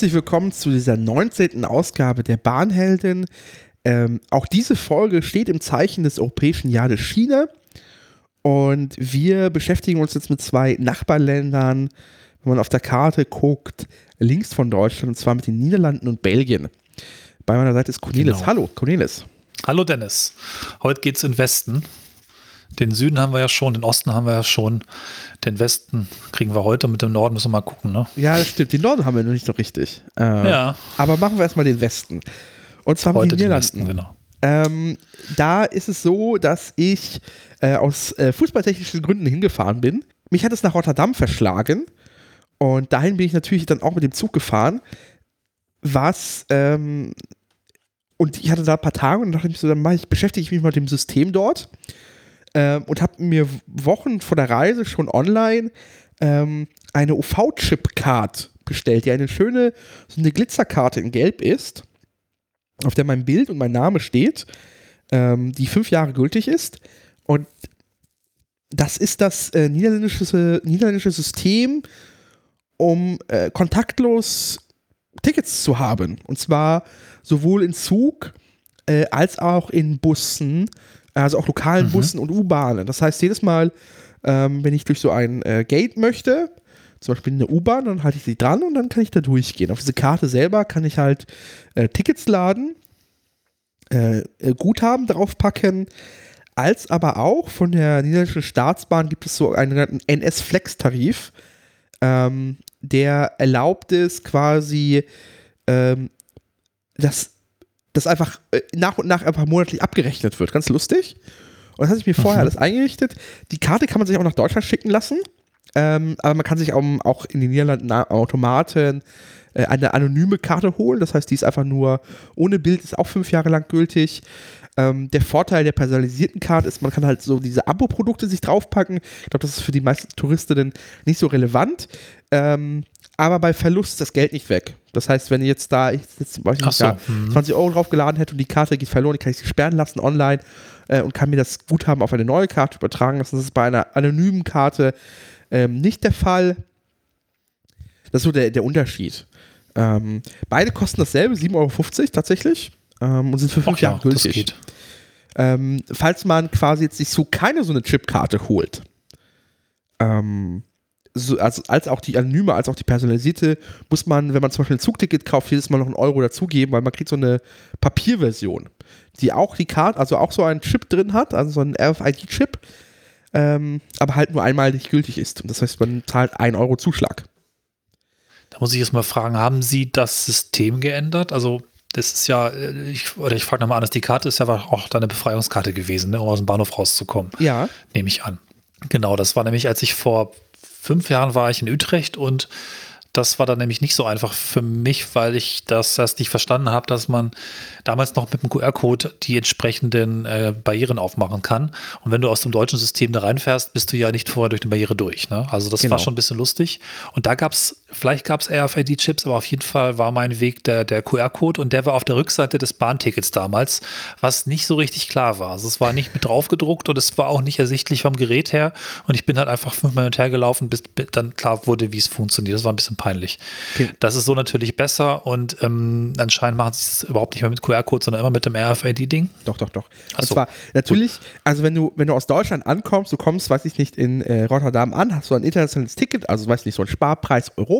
Herzlich willkommen zu dieser 19. Ausgabe der Bahnheldin. Ähm, auch diese Folge steht im Zeichen des Europäischen Jahres China. Und wir beschäftigen uns jetzt mit zwei Nachbarländern, wenn man auf der Karte guckt, links von Deutschland, und zwar mit den Niederlanden und Belgien. Bei meiner Seite ist Cornelis. Genau. Hallo, Cornelis. Hallo, Dennis. Heute geht es in Westen. Den Süden haben wir ja schon, den Osten haben wir ja schon. Den Westen kriegen wir heute, mit dem Norden müssen wir mal gucken, ne? Ja, das stimmt. Den Norden haben wir noch nicht so richtig. Äh, ja. Aber machen wir erstmal den Westen. Und zwar heute mit den Niederlanden. genau. Ähm, da ist es so, dass ich äh, aus äh, fußballtechnischen Gründen hingefahren bin. Mich hat es nach Rotterdam verschlagen. Und dahin bin ich natürlich dann auch mit dem Zug gefahren. Was, ähm, und ich hatte da ein paar Tage und dachte ich so, dann ich, beschäftige ich mich mal mit dem System dort ähm, und habe mir Wochen vor der Reise schon online ähm, eine UV-Chip-Card bestellt, die eine schöne, so eine Glitzerkarte in Gelb ist, auf der mein Bild und mein Name steht, ähm, die fünf Jahre gültig ist. Und das ist das äh, niederländische, niederländische System, um äh, kontaktlos Tickets zu haben. Und zwar sowohl in Zug äh, als auch in Bussen also auch lokalen mhm. Bussen und U-Bahnen. Das heißt, jedes Mal, ähm, wenn ich durch so ein äh, Gate möchte, zum Beispiel in der U-Bahn, dann halte ich sie dran und dann kann ich da durchgehen. Auf diese Karte selber kann ich halt äh, Tickets laden, äh, äh Guthaben draufpacken, als aber auch von der niederländischen Staatsbahn gibt es so einen NS-Flex-Tarif, ähm, der erlaubt es quasi, ähm, das das einfach äh, nach und nach einfach monatlich abgerechnet wird. Ganz lustig. Und das hatte ich mir vorher mhm. alles eingerichtet. Die Karte kann man sich auch nach Deutschland schicken lassen. Ähm, aber man kann sich auch, auch in den Niederlanden Automaten äh, eine anonyme Karte holen. Das heißt, die ist einfach nur ohne Bild, ist auch fünf Jahre lang gültig. Ähm, der Vorteil der personalisierten Karte ist, man kann halt so diese Abo-Produkte sich draufpacken. Ich glaube, das ist für die meisten Touristinnen nicht so relevant. Ähm, aber bei Verlust ist das Geld nicht weg. Das heißt, wenn jetzt da ich jetzt, nicht, so. da 20 mhm. Euro draufgeladen hätte und die Karte geht verloren, kann ich sie sperren lassen online äh, und kann mir das Guthaben auf eine neue Karte übertragen. Das ist bei einer anonymen Karte ähm, nicht der Fall. Das ist so der, der Unterschied. Ähm, beide kosten dasselbe, 7,50 Euro tatsächlich. Ähm, und sind für fünf Jahre ja, gültig. Ähm, falls man quasi jetzt sich so keine so eine Chipkarte holt, ähm, so, also als auch die anonyme, als auch die personalisierte, muss man, wenn man zum Beispiel ein Zugticket kauft, jedes Mal noch einen Euro dazugeben, weil man kriegt so eine Papierversion, die auch die Karte, also auch so einen Chip drin hat, also so einen RFID-Chip, ähm, aber halt nur einmal nicht gültig ist. Und das heißt, man zahlt einen Euro Zuschlag. Da muss ich jetzt mal fragen, haben Sie das System geändert? Also das ist ja, äh, ich, oder ich frage nochmal anders, die Karte ist ja auch deine Befreiungskarte gewesen, ne, um aus dem Bahnhof rauszukommen. Ja. Nehme ich an. Genau, das war nämlich, als ich vor fünf Jahren war ich in Utrecht und das war dann nämlich nicht so einfach für mich, weil ich das erst nicht verstanden habe, dass man damals noch mit dem QR-Code die entsprechenden äh, Barrieren aufmachen kann. Und wenn du aus dem deutschen System da reinfährst, bist du ja nicht vorher durch die Barriere durch. Ne? Also das genau. war schon ein bisschen lustig. Und da gab es, vielleicht gab es RFID-Chips, aber auf jeden Fall war mein Weg der, der QR-Code und der war auf der Rückseite des Bahntickets damals, was nicht so richtig klar war. Also es war nicht mit drauf gedruckt und es war auch nicht ersichtlich vom Gerät her. Und ich bin halt einfach fünfmal hinterher gelaufen, bis dann klar wurde, wie es funktioniert. Das war ein bisschen peinlich. Okay. Das ist so natürlich besser und ähm, anscheinend machen sie es überhaupt nicht mehr mit QR-Code, sondern immer mit dem RFID-Ding. Doch, doch, doch. Und so. zwar natürlich, Gut. also wenn du, wenn du aus Deutschland ankommst, du kommst, weiß ich nicht, in äh, Rotterdam an, hast du ein internationales Ticket, also weiß ich nicht, so ein Sparpreis Europa.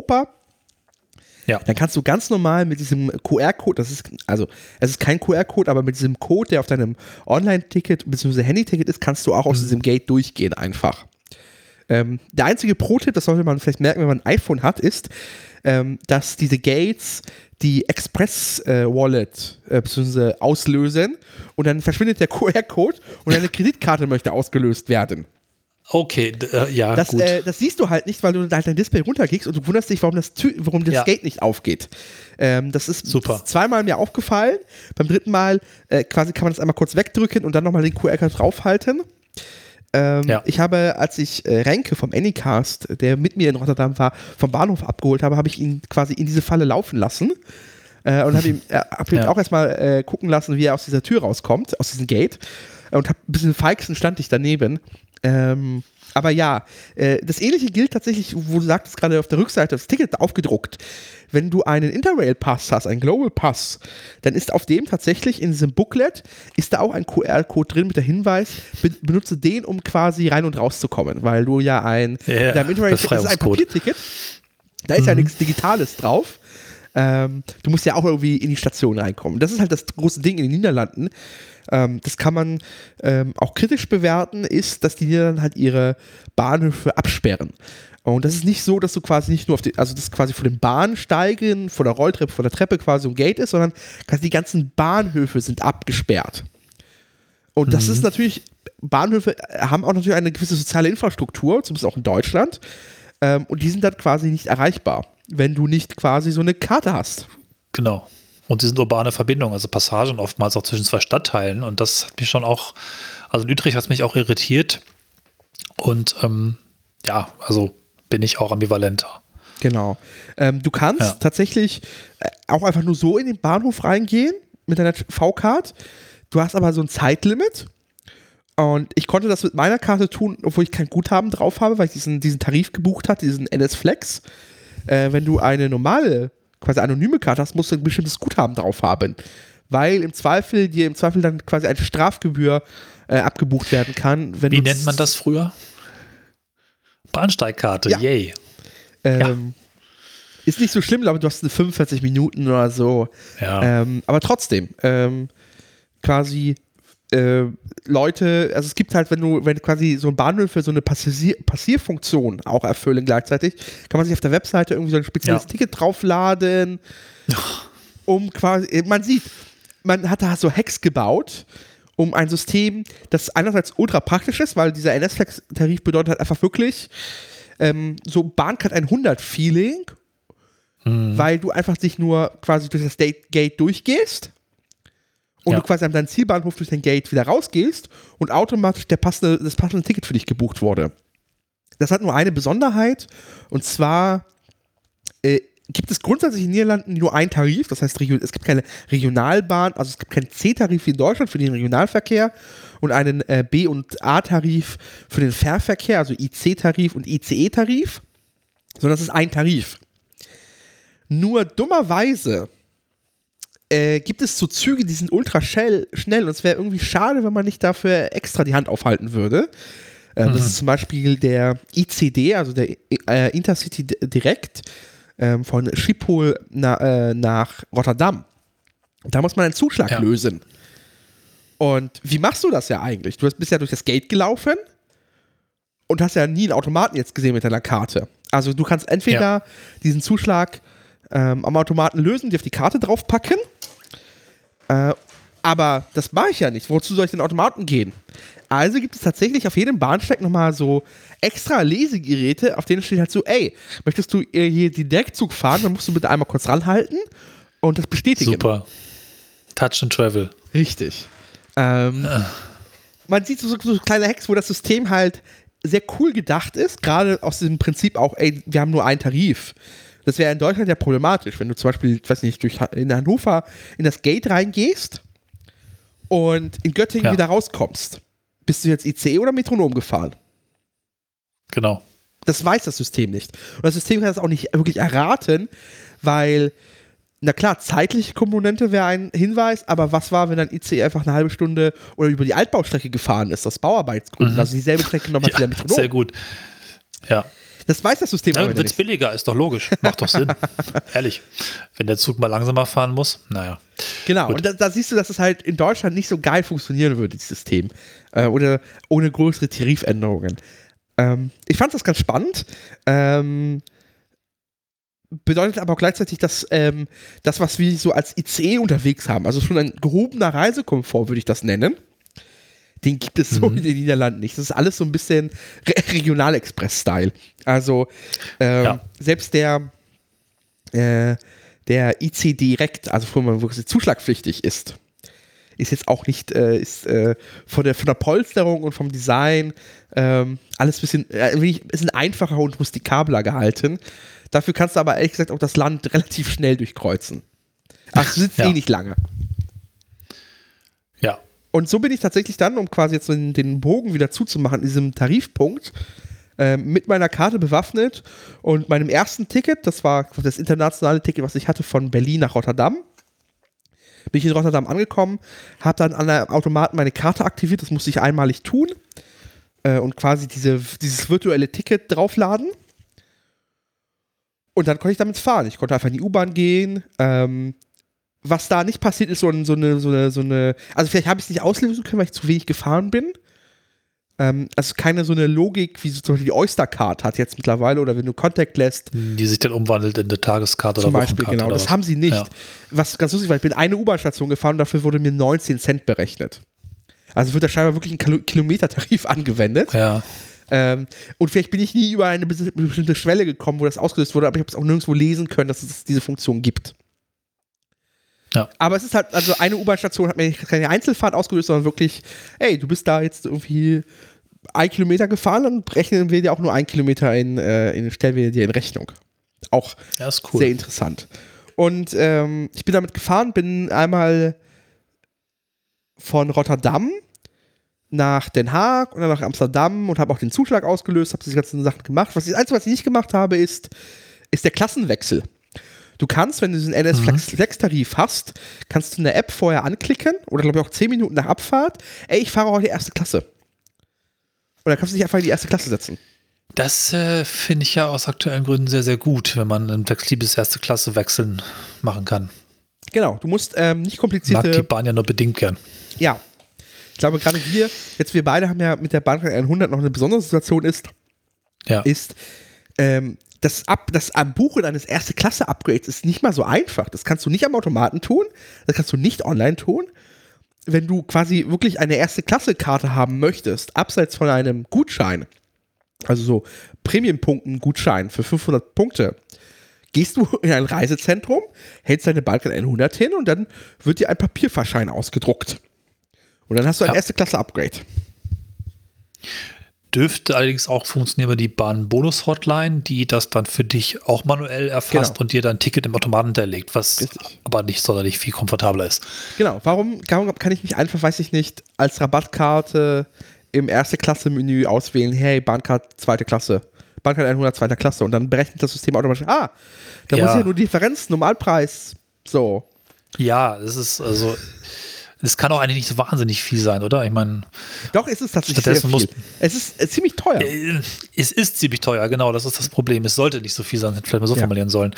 Ja. Dann kannst du ganz normal mit diesem QR-Code, das ist, also es ist kein QR-Code, aber mit diesem Code, der auf deinem Online-Ticket bzw. Handy-Ticket ist, kannst du auch aus mhm. diesem Gate durchgehen einfach. Ähm, der einzige Pro-Tipp, das sollte man vielleicht merken, wenn man ein iPhone hat, ist, ähm, dass diese Gates die Express-Wallet äh, äh, bzw. auslösen und dann verschwindet der QR-Code und eine Kreditkarte möchte ausgelöst werden. Okay, äh, ja, das, gut. Äh, das siehst du halt nicht, weil du halt dein Display runterkriegst und du wunderst dich, warum das, warum das ja. Gate nicht aufgeht. Ähm, das ist Super. zweimal mir aufgefallen. Beim dritten Mal äh, quasi kann man das einmal kurz wegdrücken und dann nochmal den QR-Code draufhalten. Ähm, ja. Ich habe, als ich äh, Renke vom Anycast, der mit mir in Rotterdam war, vom Bahnhof abgeholt habe, habe ich ihn quasi in diese Falle laufen lassen. Äh, und habe ihm, äh, hab ihn ja. auch erstmal äh, gucken lassen, wie er aus dieser Tür rauskommt, aus diesem Gate. Und hab ein bisschen feixen stand ich daneben. Ähm, Aber ja, äh, das ähnliche gilt tatsächlich, wo du sagtest gerade auf der Rückseite das Ticket aufgedruckt. Wenn du einen Interrail-Pass hast, einen Global Pass, dann ist auf dem tatsächlich in diesem Booklet ist da auch ein QR-Code drin mit der Hinweis, be benutze den, um quasi rein und rauszukommen, weil du ja ein, ja, deinem Interrail das ist ein Papierticket, da ist mhm. ja nichts Digitales drauf. Ähm, du musst ja auch irgendwie in die Station reinkommen. Das ist halt das große Ding in den Niederlanden ähm, das kann man ähm, auch kritisch bewerten, ist, dass die Niederlande halt ihre Bahnhöfe absperren. Und das ist nicht so, dass du quasi nicht nur auf die, also das quasi vor den Bahnsteigen, vor der Rolltreppe, vor der Treppe quasi ein Gate ist, sondern quasi die ganzen Bahnhöfe sind abgesperrt. Und das mhm. ist natürlich, Bahnhöfe haben auch natürlich eine gewisse soziale Infrastruktur, zumindest auch in Deutschland. Ähm, und die sind dann quasi nicht erreichbar, wenn du nicht quasi so eine Karte hast. Genau. Und sie sind urbane Verbindungen, also Passagen oftmals auch zwischen zwei Stadtteilen. Und das hat mich schon auch, also in Utrecht hat es mich auch irritiert. Und ähm, ja, also bin ich auch ambivalenter. Genau. Ähm, du kannst ja. tatsächlich äh, auch einfach nur so in den Bahnhof reingehen mit deiner V-Card. Du hast aber so ein Zeitlimit. Und ich konnte das mit meiner Karte tun, obwohl ich kein Guthaben drauf habe, weil ich diesen, diesen Tarif gebucht hatte, diesen NS Flex. Äh, wenn du eine normale quasi anonyme Karte hast, musst du ein bestimmtes Guthaben drauf haben. Weil im Zweifel dir im Zweifel dann quasi eine Strafgebühr äh, abgebucht werden kann. Wie nennt man das früher? Bahnsteigkarte, ja. yay. Ähm, ja. Ist nicht so schlimm, aber du hast 45 Minuten oder so. Ja. Ähm, aber trotzdem, ähm, quasi äh, Leute, also es gibt halt, wenn du, wenn quasi so ein Bahnhöfe so eine Passier Passierfunktion auch erfüllen gleichzeitig, kann man sich auf der Webseite irgendwie so ein spezielles ja. Ticket draufladen, um quasi, äh, man sieht, man hat da so Hacks gebaut, um ein System, das einerseits ultra praktisch ist, weil dieser NS-Tarif bedeutet halt einfach wirklich ähm, so Bahncard 100-Feeling, mhm. weil du einfach dich nur quasi durch das Gate durchgehst und ja. du quasi an deinen Zielbahnhof durch den Gate wieder rausgehst und automatisch der passende, das passende Ticket für dich gebucht wurde. Das hat nur eine Besonderheit und zwar äh, gibt es grundsätzlich in den Niederlanden nur einen Tarif, das heißt, es gibt keine Regionalbahn, also es gibt keinen C-Tarif wie in Deutschland für den Regionalverkehr und einen äh, B- und A-Tarif für den Fährverkehr, also IC-Tarif und ICE-Tarif, sondern es ist ein Tarif. Nur dummerweise äh, gibt es so Züge, die sind ultra schnell, schnell und es wäre irgendwie schade, wenn man nicht dafür extra die Hand aufhalten würde. Äh, mhm. Das ist zum Beispiel der ICD, also der äh, Intercity Direct ähm, von Schiphol na, äh, nach Rotterdam. Da muss man einen Zuschlag ja. lösen. Und wie machst du das ja eigentlich? Du bist ja durch das Gate gelaufen und hast ja nie einen Automaten jetzt gesehen mit deiner Karte. Also du kannst entweder ja. diesen Zuschlag ähm, am Automaten lösen, dir auf die Karte draufpacken äh, aber das mache ich ja nicht. Wozu soll ich den Automaten gehen? Also gibt es tatsächlich auf jedem Bahnsteig nochmal so extra Lesegeräte, auf denen steht halt so, ey, möchtest du hier die Direktzug fahren, dann musst du bitte einmal kurz ranhalten und das bestätigen. Super. Touch and Travel. Richtig. Ähm, ah. Man sieht so, so kleine Hacks, wo das System halt sehr cool gedacht ist, gerade aus diesem Prinzip auch, ey, wir haben nur einen Tarif. Das wäre in Deutschland ja problematisch, wenn du zum Beispiel, ich weiß nicht, durch, in Hannover in das Gate reingehst und in Göttingen ja. wieder rauskommst. Bist du jetzt ICE oder Metronom gefahren? Genau. Das weiß das System nicht. Und das System kann das auch nicht wirklich erraten, weil, na klar, zeitliche Komponente wäre ein Hinweis, aber was war, wenn ein ICE einfach eine halbe Stunde oder über die Altbaustrecke gefahren ist, aus Bauarbeitsgründen, mhm. also dieselbe Strecke nochmal ja, wieder Metronom? Sehr gut. Ja. Das weiß das System ja, aber Wird es billiger, ist doch logisch. Macht doch Sinn. Ehrlich. Wenn der Zug mal langsamer fahren muss, naja. Genau, Gut. und da, da, siehst du, dass es halt in Deutschland nicht so geil funktionieren würde, dieses System. Äh, oder ohne größere Tarifänderungen. Ähm, ich fand das ganz spannend. Ähm, bedeutet aber auch gleichzeitig, dass ähm, das, was wir so als ICE unterwegs haben, also schon ein gehobener Reisekomfort, würde ich das nennen, den gibt es so mhm. in den Niederlanden nicht. Das ist alles so ein bisschen Re Regionalexpress-Style. Also ähm, ja. selbst der, äh, der IC direkt, also wo man wirklich zuschlagpflichtig ist, ist jetzt auch nicht, äh, ist äh, von, der, von der Polsterung und vom Design ähm, alles ein bisschen, äh, ein bisschen einfacher und rustikabler gehalten. Dafür kannst du aber ehrlich gesagt auch das Land relativ schnell durchkreuzen. Ach, du sitzt ja. eh nicht lange. Und so bin ich tatsächlich dann, um quasi jetzt den, den Bogen wieder zuzumachen, in diesem Tarifpunkt, äh, mit meiner Karte bewaffnet und meinem ersten Ticket, das war das internationale Ticket, was ich hatte von Berlin nach Rotterdam. Bin ich in Rotterdam angekommen, habe dann an der Automaten meine Karte aktiviert, das musste ich einmalig tun äh, und quasi diese, dieses virtuelle Ticket draufladen. Und dann konnte ich damit fahren. Ich konnte einfach in die U-Bahn gehen. Ähm, was da nicht passiert ist, so, ein, so, eine, so, eine, so eine, also vielleicht habe ich es nicht auslösen können, weil ich zu wenig gefahren bin. Ähm, also keine so eine Logik, wie zum Beispiel die Oyster-Card hat jetzt mittlerweile oder wenn du Contact lässt. Die sich dann umwandelt in eine Tageskarte oder Beispiel, genau. Das haben sie nicht. Ja. Was ganz lustig war, ich bin eine U-Bahn-Station gefahren und dafür wurde mir 19 Cent berechnet. Also wird da scheinbar wirklich ein Kilometertarif angewendet. Ja. Ähm, und vielleicht bin ich nie über eine bestimmte Schwelle gekommen, wo das ausgelöst wurde, aber ich habe es auch nirgendwo lesen können, dass es diese Funktion gibt. Ja. Aber es ist halt, also eine U-Bahn-Station hat mir keine Einzelfahrt ausgelöst, sondern wirklich, ey, du bist da jetzt irgendwie ein Kilometer gefahren, dann rechnen wir dir auch nur ein Kilometer in, äh, in stellen wir dir in Rechnung. Auch cool. sehr interessant. Und ähm, ich bin damit gefahren, bin einmal von Rotterdam nach Den Haag und dann nach Amsterdam und habe auch den Zuschlag ausgelöst, habe diese ganzen Sachen gemacht. Was das Einzige, was ich nicht gemacht habe, ist, ist der Klassenwechsel. Du kannst, wenn du diesen NS-Flex-Tarif mhm. hast, kannst du in der App vorher anklicken oder glaube ich auch 10 Minuten nach Abfahrt, ey, ich fahre heute erste Klasse. Dann kannst du dich einfach in die erste Klasse setzen. Das äh, finde ich ja aus aktuellen Gründen sehr, sehr gut, wenn man ein flexibles erste Klasse wechseln machen kann. Genau, du musst ähm, nicht komplizierte. Mag die Bahn ja nur bedingt gern. Ja. Ich glaube, gerade wir, jetzt wir beide haben ja mit der Bahn 100 noch eine besondere Situation ist, ja. ist, ähm, das, Ab, das Buchen eines Erste-Klasse-Upgrades ist nicht mal so einfach. Das kannst du nicht am Automaten tun, das kannst du nicht online tun. Wenn du quasi wirklich eine Erste-Klasse-Karte haben möchtest, abseits von einem Gutschein, also so Premium-Punkten-Gutschein für 500 Punkte, gehst du in ein Reisezentrum, hältst deine Balkan 100 hin und dann wird dir ein Papierverschein ausgedruckt. Und dann hast du ein ja. Erste-Klasse-Upgrade. Dürfte allerdings auch funktionieren über die Bahn-Bonus-Hotline, die das dann für dich auch manuell erfasst genau. und dir dann ein Ticket im Automaten hinterlegt, was Richtig. aber nicht sonderlich viel komfortabler ist. Genau, warum, warum kann ich mich einfach, weiß ich nicht, als Rabattkarte im Erste-Klasse-Menü auswählen, hey, Bahncard zweite Klasse, Bahncard 100 zweiter Klasse und dann berechnet das System automatisch, ah, da ja. muss ja nur die Differenz, Normalpreis, so. Ja, es ist also es kann auch eigentlich nicht so wahnsinnig viel sein, oder? Ich meine. Doch, es ist tatsächlich sehr viel. es ist äh, ziemlich teuer. Äh, es ist ziemlich teuer, genau. Das ist das Problem. Es sollte nicht so viel sein, hätte vielleicht mal so ja. formulieren sollen.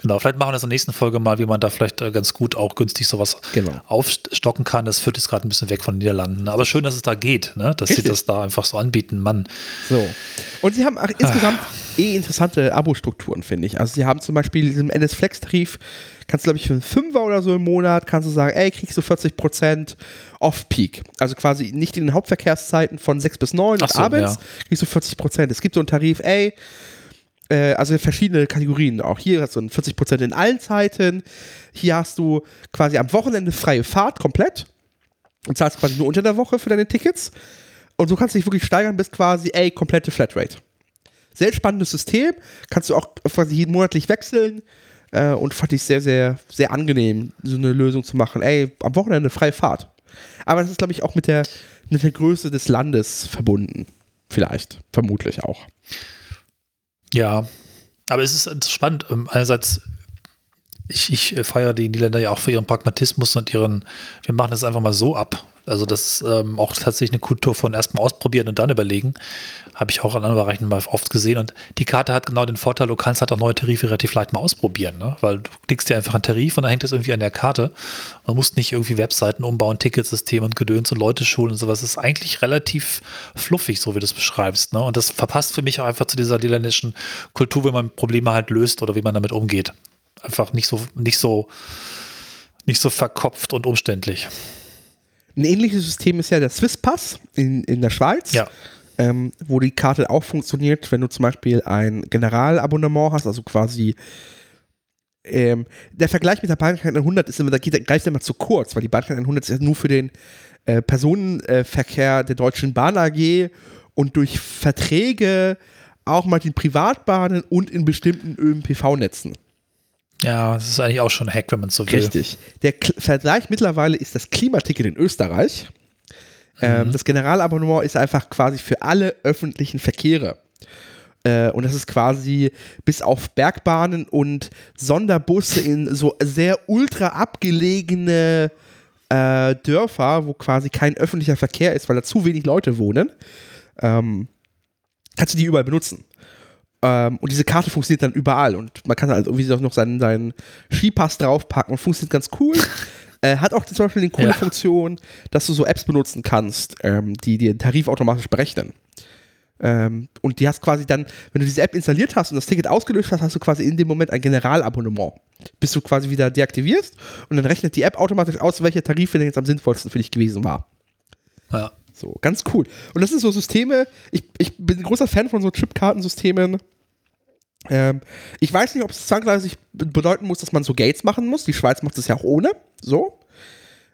Genau, vielleicht machen wir das in der nächsten Folge mal, wie man da vielleicht äh, ganz gut auch günstig sowas genau. aufstocken kann. Das führt jetzt gerade ein bisschen weg von den Niederlanden. Aber schön, dass es da geht, ne? dass Richtig. sie das da einfach so anbieten. Mann. So. Und sie haben auch insgesamt eh interessante Abo-Strukturen, finde ich. Also sie haben zum Beispiel diesen NS-Flex-Tarif kannst du, glaube ich, für einen Fünfer oder so im Monat, kannst du sagen, ey, kriegst du 40% Off-Peak. Also quasi nicht in den Hauptverkehrszeiten von 6 bis 9 und so, abends, ja. kriegst du 40%. Es gibt so einen Tarif, ey, äh, also verschiedene Kategorien. Auch hier hast du 40% in allen Zeiten. Hier hast du quasi am Wochenende freie Fahrt komplett und zahlst quasi nur unter der Woche für deine Tickets. Und so kannst du dich wirklich steigern bis quasi, ey, komplette Flatrate. Sehr spannendes System. Kannst du auch quasi monatlich wechseln. Äh, und fand ich sehr, sehr, sehr angenehm, so eine Lösung zu machen. Ey, am Wochenende freie Fahrt. Aber das ist, glaube ich, auch mit der, mit der Größe des Landes verbunden. Vielleicht, vermutlich auch. Ja, aber es ist spannend. Ähm, einerseits, ich, ich äh, feiere die Niederländer ja auch für ihren Pragmatismus und ihren, wir machen das einfach mal so ab. Also das ähm, auch tatsächlich eine Kultur von erstmal ausprobieren und dann überlegen. Habe ich auch an anderen Bereichen mal oft gesehen. Und die Karte hat genau den Vorteil, du kannst halt auch neue Tarife relativ leicht mal ausprobieren, ne? weil du klickst dir einfach einen Tarif und dann hängt es irgendwie an der Karte. Man muss nicht irgendwie Webseiten umbauen, Ticketsystem und Gedöns und Leute schulen und sowas. Das ist eigentlich relativ fluffig, so wie du es beschreibst. Ne? Und das verpasst für mich auch einfach zu dieser niederländischen Kultur, wie man Probleme halt löst oder wie man damit umgeht. Einfach nicht so, nicht so, nicht so verkopft und umständlich. Ein ähnliches System ist ja der Swisspass in, in der Schweiz. Ja. Ähm, wo die Karte auch funktioniert, wenn du zum Beispiel ein Generalabonnement hast, also quasi ähm, der Vergleich mit der Bahncard 100 ist immer, da geht, greift immer zu kurz, weil die Bahncard 100 ist ja nur für den äh, Personenverkehr der Deutschen Bahn AG und durch Verträge auch mal den Privatbahnen und in bestimmten ÖPNV-Netzen. Ja, das ist eigentlich auch schon ein Hack, wenn man es so will. Richtig. Der K Vergleich mittlerweile ist das Klimaticket in Österreich. Ähm, mhm. Das Generalabonnement ist einfach quasi für alle öffentlichen Verkehre. Äh, und das ist quasi bis auf Bergbahnen und Sonderbusse in so sehr ultra abgelegene äh, Dörfer, wo quasi kein öffentlicher Verkehr ist, weil da zu wenig Leute wohnen, ähm, kannst du die überall benutzen. Ähm, und diese Karte funktioniert dann überall und man kann halt irgendwie noch seinen, seinen Skipass draufpacken und funktioniert ganz cool. Äh, hat auch zum Beispiel eine coole ja. Funktion, dass du so Apps benutzen kannst, ähm, die dir den Tarif automatisch berechnen. Ähm, und die hast quasi dann, wenn du diese App installiert hast und das Ticket ausgelöst hast, hast du quasi in dem Moment ein Generalabonnement. Bis du quasi wieder deaktivierst und dann rechnet die App automatisch aus, welcher Tarif denn jetzt am sinnvollsten für dich gewesen war. Ja. So, ganz cool. Und das sind so Systeme, ich, ich bin ein großer Fan von so Chipkartensystemen. Ähm, ich weiß nicht, ob es zwangsläufig bedeuten muss, dass man so Gates machen muss. Die Schweiz macht es ja auch ohne. So.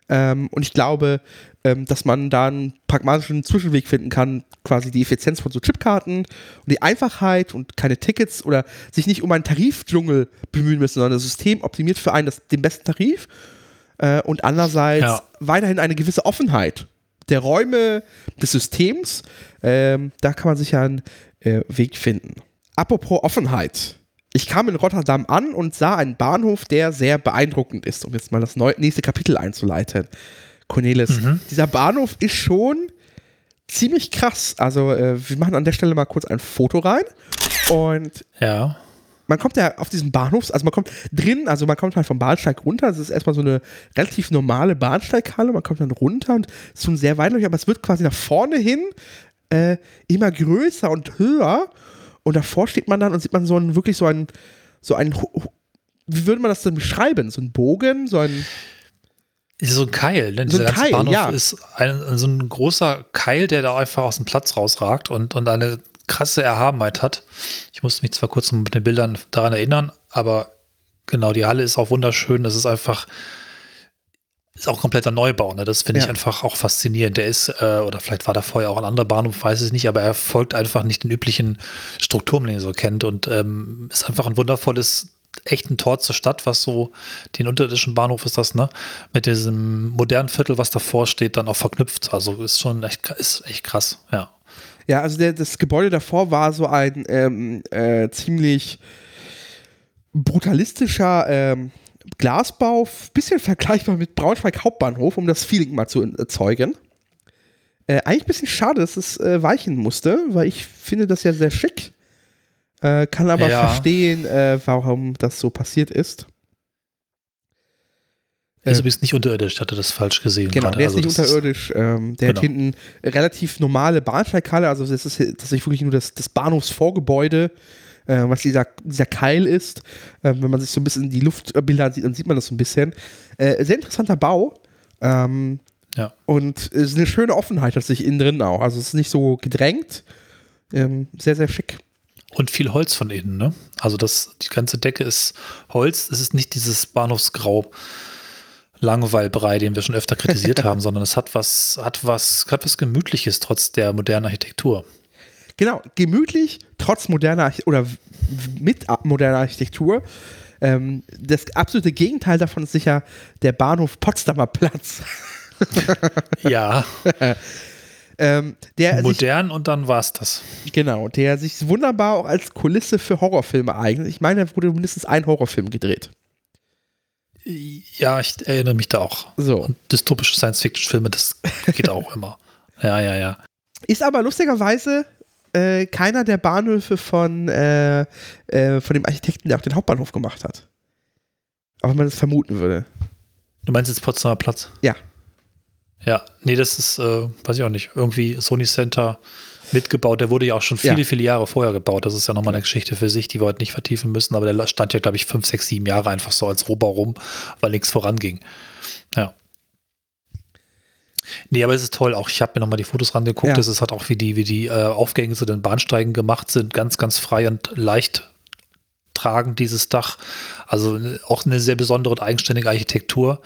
Ähm, und ich glaube, ähm, dass man da einen pragmatischen Zwischenweg finden kann, quasi die Effizienz von so Chipkarten und die Einfachheit und keine Tickets oder sich nicht um einen Tarifdschungel bemühen müssen, sondern das System optimiert für einen das, den besten Tarif äh, und andererseits ja. weiterhin eine gewisse Offenheit der Räume des Systems. Ähm, da kann man sicher einen äh, Weg finden. Apropos Offenheit. Ich kam in Rotterdam an und sah einen Bahnhof, der sehr beeindruckend ist, um jetzt mal das nächste Kapitel einzuleiten. Cornelis, mhm. dieser Bahnhof ist schon ziemlich krass. Also, äh, wir machen an der Stelle mal kurz ein Foto rein. Und ja. Man kommt ja auf diesen Bahnhof, also man kommt drin, also man kommt halt vom Bahnsteig runter. Das ist erstmal so eine relativ normale Bahnsteighalle. Man kommt dann runter und ist schon sehr weitläufig, aber es wird quasi nach vorne hin äh, immer größer und höher. Und davor steht man dann und sieht man so ein, wirklich so ein, so ein, wie würde man das denn beschreiben? So ein Bogen, so ein. So ein Keil, ne? So ein Keil, Bahnhof ja. ist ein, so ein großer Keil, der da einfach aus dem Platz rausragt und, und eine krasse Erhabenheit hat. Ich musste mich zwar kurz mit den Bildern daran erinnern, aber genau, die Halle ist auch wunderschön. Das ist einfach, ist auch kompletter Neubau. Ne? Das finde ja. ich einfach auch faszinierend. Der ist, äh, oder vielleicht war da vorher auch ein anderer Bahnhof, weiß ich nicht, aber er folgt einfach nicht den üblichen Strukturen, den ihr so kennt und ähm, ist einfach ein wundervolles, echt ein Tor zur Stadt, was so den unterirdischen Bahnhof ist das, ne? Mit diesem modernen Viertel, was davor steht, dann auch verknüpft. Also ist schon echt, ist echt krass, ja. Ja, also der, das Gebäude davor war so ein ähm, äh, ziemlich brutalistischer ähm, Glasbau, bisschen vergleichbar mit Braunschweig Hauptbahnhof, um das Feeling mal zu erzeugen. Äh, eigentlich ein bisschen schade, dass es äh, weichen musste, weil ich finde das ja sehr schick. Äh, kann aber ja. verstehen, äh, warum das so passiert ist. Also bist nicht unterirdisch, hatte das falsch gesehen. Genau, gerade. der ist also nicht unterirdisch. Ähm, der genau. hat hinten relativ normale Bahnsteighalle, also das ist tatsächlich wirklich nur das, das Bahnhofsvorgebäude äh, was dieser, dieser Keil ist. Äh, wenn man sich so ein bisschen die Luftbilder sieht, dann sieht man das so ein bisschen. Äh, sehr interessanter Bau. Ähm, ja. Und es ist eine schöne Offenheit tatsächlich innen drin auch. Also es ist nicht so gedrängt. Ähm, sehr, sehr schick. Und viel Holz von innen, ne? Also das, die ganze Decke ist Holz. Es ist nicht dieses Bahnhofsgrau. Langweilbrei, den wir schon öfter kritisiert haben, sondern es hat was, hat was, hat was Gemütliches trotz der modernen Architektur. Genau, gemütlich, trotz moderner oder mit moderner Architektur. Ähm, das absolute Gegenteil davon ist sicher der Bahnhof Potsdamer Platz. ja. ähm, Modern sich, und dann war es das. Genau, der sich wunderbar auch als Kulisse für Horrorfilme eignet. Ich meine, da wurde mindestens ein Horrorfilm gedreht. Ja, ich erinnere mich da auch. So. Und dystopische Science-Fiction-Filme, das geht auch immer. Ja, ja, ja. Ist aber lustigerweise äh, keiner der Bahnhöfe von, äh, äh, von dem Architekten, der auch den Hauptbahnhof gemacht hat. Aber wenn man das vermuten würde. Du meinst jetzt Potsdamer Platz? Ja. Ja, nee, das ist, äh, weiß ich auch nicht, irgendwie Sony Center mitgebaut. Der wurde ja auch schon viele, ja. viele Jahre vorher gebaut. Das ist ja nochmal eine Geschichte für sich, die wir heute nicht vertiefen müssen. Aber der stand ja, glaube ich, fünf, sechs, sieben Jahre einfach so als Rohbau rum, weil nichts voranging. Ja. Nee, aber es ist toll. Auch ich habe mir nochmal die Fotos rangeguckt. Ja. Es ist halt auch, wie die, wie die äh, Aufgänge zu den Bahnsteigen gemacht sind. Ganz, ganz frei und leicht tragend, dieses Dach. Also äh, auch eine sehr besondere und eigenständige Architektur.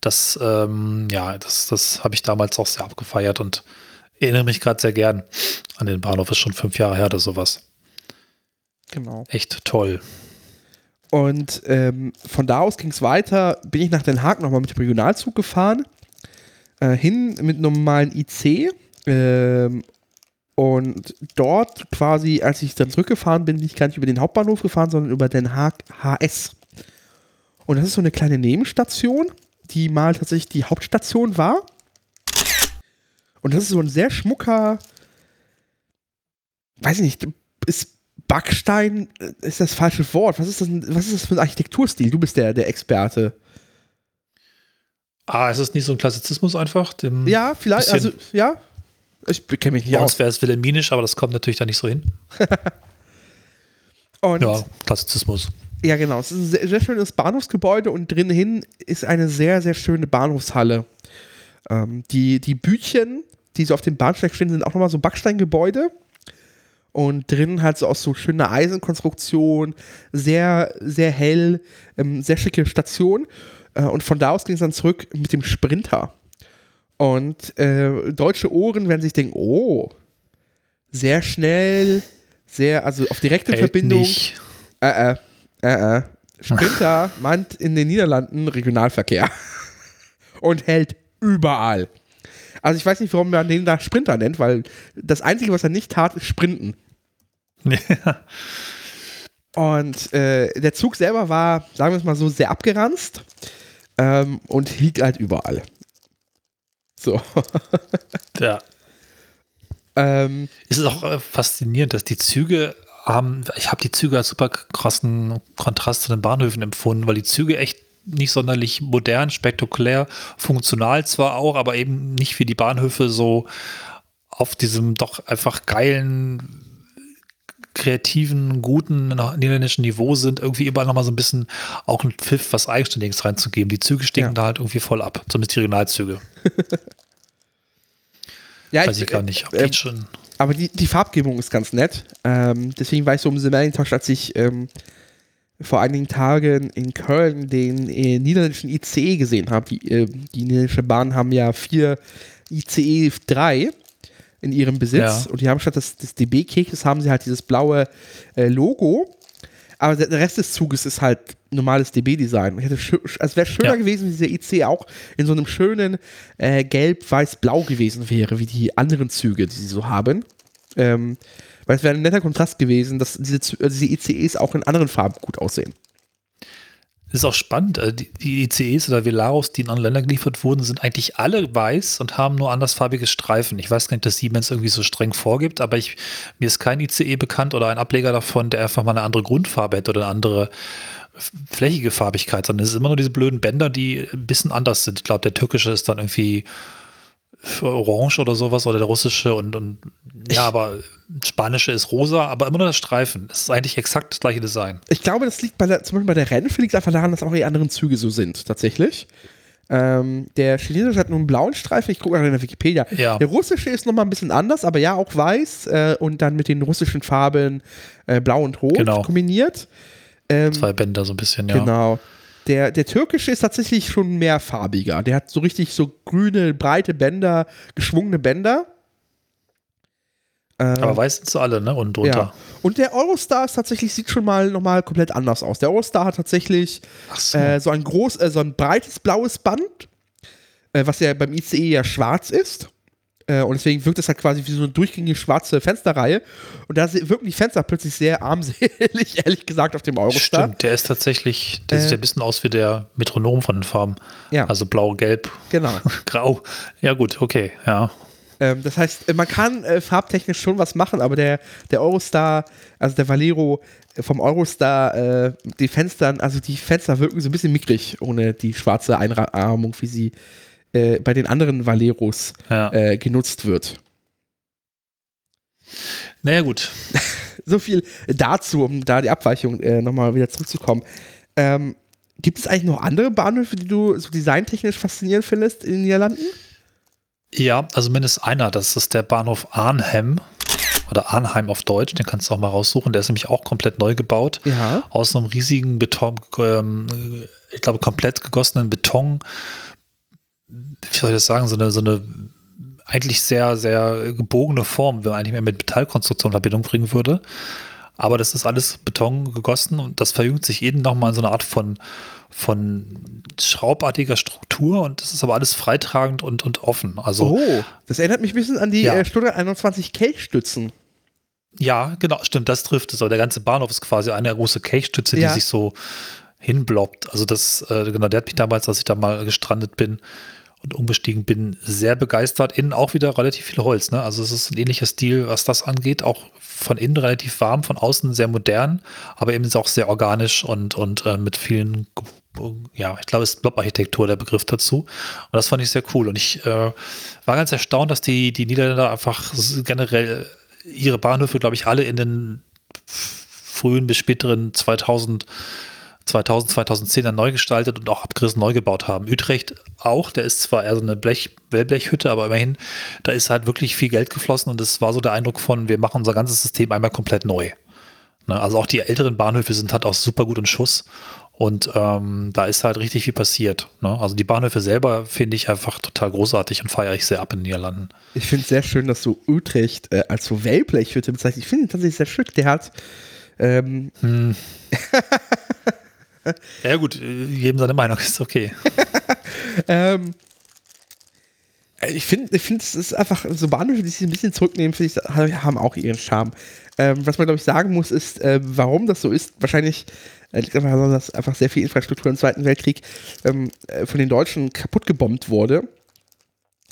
Das, ähm, ja, das, das habe ich damals auch sehr abgefeiert und erinnere mich gerade sehr gern an den Bahnhof. Ist schon fünf Jahre her oder sowas. Genau. Echt toll. Und ähm, von da aus ging es weiter, bin ich nach Den Haag nochmal mit dem Regionalzug gefahren äh, hin mit normalen IC. Ähm, und dort quasi, als ich dann zurückgefahren bin, bin ich gar nicht über den Hauptbahnhof gefahren, sondern über Den Haag HS. Und das ist so eine kleine Nebenstation, die mal tatsächlich die Hauptstation war. Und das ist so ein sehr schmucker, weiß ich nicht, ist Backstein, äh, ist das falsche Wort. Was ist das, was ist das für ein Architekturstil? Du bist der, der Experte. Ah, ist das nicht so ein Klassizismus einfach? ja, vielleicht, also, ja. Ich kenne mich nicht aus. Sonst wäre es wilhelminisch, aber das kommt natürlich da nicht so hin. ja, Klassizismus. Ja, genau. Es ist ein sehr, sehr schönes Bahnhofsgebäude und drinnen ist eine sehr, sehr schöne Bahnhofshalle. Ähm, die, die Bütchen, die so auf dem Bahnsteig stehen, sind auch nochmal so Backsteingebäude. Und drinnen halt so aus so schöner Eisenkonstruktion, sehr, sehr hell, ähm, sehr schicke Station. Äh, und von da aus ging es dann zurück mit dem Sprinter. Und äh, deutsche Ohren werden sich denken, oh, sehr schnell, sehr, also auf direkte Hält Verbindung. Nicht. Äh, äh, äh, äh. Sprinter meint in den Niederlanden Regionalverkehr. Und hält überall. Also ich weiß nicht, warum man den da Sprinter nennt, weil das Einzige, was er nicht tat, ist Sprinten. Ja. Und äh, der Zug selber war, sagen wir es mal so, sehr abgeranzt ähm, und hielt halt überall. So. ja. Ähm, es ist auch äh, faszinierend, dass die Züge haben, ich habe die Züge als super krassen Kontrast zu den Bahnhöfen empfunden, weil die Züge echt nicht sonderlich modern, spektakulär, funktional zwar auch, aber eben nicht wie die Bahnhöfe so auf diesem doch einfach geilen kreativen, guten niederländischen Niveau sind, irgendwie überall nochmal so ein bisschen auch ein Pfiff, was Eigenständiges reinzugeben. Die Züge stinken ja. da halt irgendwie voll ab, zumindest die Regionalzüge. ja, Weiß ich, ich gar nicht. Äh, schon. Aber die, die Farbgebung ist ganz nett. Ähm, deswegen war ich so um The Macintosh, als ich ähm, vor einigen Tagen in Köln den äh, niederländischen ICE gesehen habe. Die, äh, die niederländische Bahn haben ja vier ICE 3 in ihrem Besitz. Ja. Und die haben statt des, des DB-Kekses haben sie halt dieses blaue äh, Logo. Aber der, der, Rest des Zuges ist halt normales DB-Design. Es wäre schöner ja. gewesen, wenn dieser IC auch in so einem schönen äh, Gelb-Weiß-Blau gewesen wäre, wie die anderen Züge, die sie so haben. Ähm, weil es wäre ein netter Kontrast gewesen, dass diese, diese ICEs auch in anderen Farben gut aussehen. Das ist auch spannend. Äh, die ICEs oder Velaros, die in andere Länder geliefert wurden, sind eigentlich alle weiß und haben nur andersfarbige Streifen. Ich weiß gar nicht, dass Siemens irgendwie so streng vorgibt, aber ich, mir ist kein ICE bekannt oder ein Ableger davon, der einfach mal eine andere Grundfarbe hätte oder eine andere flächige Farbigkeit, sondern es ist immer nur diese blöden Bänder, die ein bisschen anders sind. Ich glaube, der türkische ist dann irgendwie orange oder sowas oder der russische und, und ja, aber spanische ist rosa, aber immer nur das Streifen. Das ist eigentlich exakt das gleiche Design. Ich glaube, das liegt bei der, zum Beispiel bei der Rennfe liegt einfach daran, dass auch die anderen Züge so sind, tatsächlich. Ähm, der chinesische hat nur einen blauen Streifen, ich gucke mal in der Wikipedia. Ja. Der russische ist nochmal ein bisschen anders, aber ja, auch weiß äh, und dann mit den russischen Farben äh, blau und rot genau. kombiniert. Ähm, Zwei Bänder so ein bisschen, ja. Genau. Der, der türkische ist tatsächlich schon mehr farbiger. Der hat so richtig so grüne, breite Bänder, geschwungene Bänder. Ähm, Aber weiß sind alle, ne? Und drunter. Ja. Und der Eurostar ist tatsächlich, sieht schon mal nochmal komplett anders aus. Der Eurostar hat tatsächlich so. Äh, so. ein groß, äh, so ein breites blaues Band, äh, was ja beim ICE ja schwarz ist. Äh, und deswegen wirkt es halt quasi wie so eine durchgängige schwarze Fensterreihe. Und da wirken die Fenster plötzlich sehr armselig, ehrlich gesagt, auf dem Eurostar. Stimmt, der ist tatsächlich, der äh, sieht ein bisschen aus wie der Metronom von den Farben. Ja. Also blau, gelb, genau. grau. Ja, gut, okay, ja. Ähm, das heißt, man kann äh, farbtechnisch schon was machen, aber der, der Eurostar, also der Valero vom Eurostar, äh, die Fenster, also die Fenster wirken so ein bisschen mickrig ohne die schwarze Einrahmung, wie sie äh, bei den anderen Valeros ja. äh, genutzt wird. Naja, gut. so viel dazu, um da die Abweichung äh, nochmal wieder zurückzukommen. Ähm, gibt es eigentlich noch andere Bahnhöfe, die du so designtechnisch faszinierend findest in den Niederlanden? Ja, also mindestens einer. Das ist der Bahnhof Arnhem oder Arnheim auf Deutsch, den kannst du auch mal raussuchen. Der ist nämlich auch komplett neu gebaut. Ja. Aus einem riesigen Beton, ähm, ich glaube, komplett gegossenen Beton wie soll ich das sagen, so eine, so eine eigentlich sehr, sehr gebogene Form, wenn man eigentlich mehr mit Metallkonstruktion in Verbindung bringen würde. Aber das ist alles Beton gegossen und das verjüngt sich eben nochmal in so eine Art von, von schraubartiger Struktur und das ist aber alles freitragend und, und offen. Also, oh, das erinnert mich ein bisschen an die ja. äh, Stunde 21 Kelchstützen. Ja, genau, stimmt, das trifft es. Aber der ganze Bahnhof ist quasi eine große Kelchstütze, ja. die sich so hinbloppt. Also das, äh, genau, der hat mich damals, als ich da mal gestrandet bin, und umgestiegen bin, sehr begeistert. Innen auch wieder relativ viel Holz. Ne? Also es ist ein ähnlicher Stil, was das angeht. Auch von innen relativ warm, von außen sehr modern, aber eben auch sehr organisch und, und äh, mit vielen, ja, ich glaube, es ist Blob-Architektur der Begriff dazu. Und das fand ich sehr cool. Und ich äh, war ganz erstaunt, dass die, die Niederländer einfach generell ihre Bahnhöfe, glaube ich, alle in den frühen bis späteren 2000 2000, 2010 dann neu gestaltet und auch abgerissen neu gebaut haben. Utrecht auch, der ist zwar eher so eine Blech, Wellblechhütte, aber immerhin, da ist halt wirklich viel Geld geflossen und es war so der Eindruck von, wir machen unser ganzes System einmal komplett neu. Ne, also auch die älteren Bahnhöfe sind halt auch super gut in Schuss und ähm, da ist halt richtig viel passiert. Ne? Also die Bahnhöfe selber finde ich einfach total großartig und feiere ich sehr ab in den Niederlanden. Ich finde es sehr schön, dass du Utrecht äh, als so Wellblechhütte bezeichnest. Ich finde ihn tatsächlich sehr schön. Der hat ähm, hm. ja, gut, jedem seine Meinung ist okay. ähm, ich finde, ich find, es ist einfach so Bahnhöfe, die sich ein bisschen zurücknehmen, finde ich, haben auch ihren Charme. Ähm, was man, glaube ich, sagen muss, ist, äh, warum das so ist. Wahrscheinlich äh, liegt einfach daran, dass einfach sehr viel Infrastruktur im Zweiten Weltkrieg ähm, äh, von den Deutschen kaputt gebombt wurde.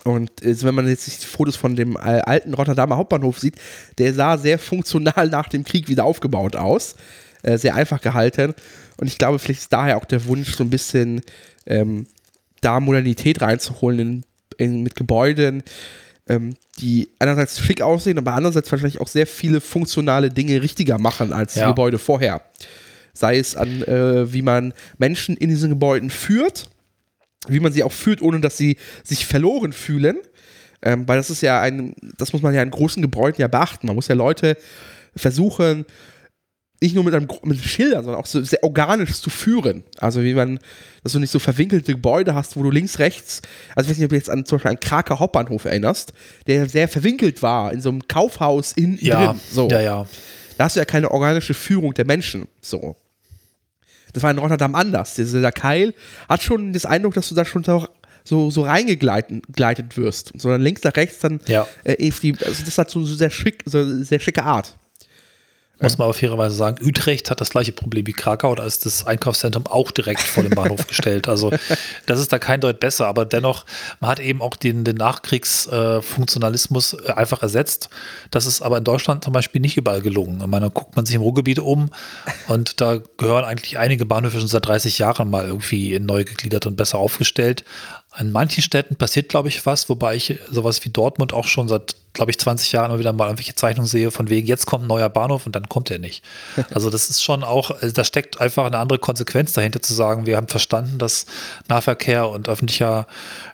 Und äh, wenn man jetzt die Fotos von dem äh, alten Rotterdamer Hauptbahnhof sieht, der sah sehr funktional nach dem Krieg wieder aufgebaut aus. Äh, sehr einfach gehalten. Und ich glaube, vielleicht ist daher auch der Wunsch, so ein bisschen ähm, da Modernität reinzuholen in, in, mit Gebäuden, ähm, die einerseits schick aussehen, aber andererseits wahrscheinlich auch sehr viele funktionale Dinge richtiger machen als ja. die Gebäude vorher. Sei es an, äh, wie man Menschen in diesen Gebäuden führt, wie man sie auch führt, ohne dass sie sich verloren fühlen. Ähm, weil das ist ja ein, das muss man ja in großen Gebäuden ja beachten. Man muss ja Leute versuchen, nicht nur mit einem mit Schildern, sondern auch so sehr organisch zu führen. Also wie man, dass du nicht so verwinkelte Gebäude hast, wo du links, rechts, also ich weiß nicht, ob du jetzt an zum Beispiel einen Kraker Hauptbahnhof erinnerst, der sehr verwinkelt war, in so einem Kaufhaus in ja, drin. So. Ja, ja. Da hast du ja keine organische Führung der Menschen. So. Das war in Rotterdam anders. Dieser Keil hat schon das Eindruck, dass du da schon so, so reingegleitet wirst. Sondern links nach rechts dann ja. äh, also das hat so, so sehr schick, so sehr schicke Art. Muss man aber fairerweise sagen, Utrecht hat das gleiche Problem wie Krakau, da ist das Einkaufszentrum auch direkt vor dem Bahnhof gestellt. Also das ist da kein Deut besser, aber dennoch, man hat eben auch den, den Nachkriegsfunktionalismus äh, einfach ersetzt. Das ist aber in Deutschland zum Beispiel nicht überall gelungen. Ich meine, da guckt man sich im Ruhrgebiet um und da gehören eigentlich einige Bahnhöfe schon seit 30 Jahren mal irgendwie neu gegliedert und besser aufgestellt. In manchen Städten passiert, glaube ich, was, wobei ich sowas wie Dortmund auch schon seit, glaube ich, 20 Jahren immer wieder mal irgendwelche Zeichnungen sehe, von wegen, jetzt kommt ein neuer Bahnhof und dann kommt er nicht. Also das ist schon auch, also da steckt einfach eine andere Konsequenz dahinter zu sagen, wir haben verstanden, dass Nahverkehr und öffentlicher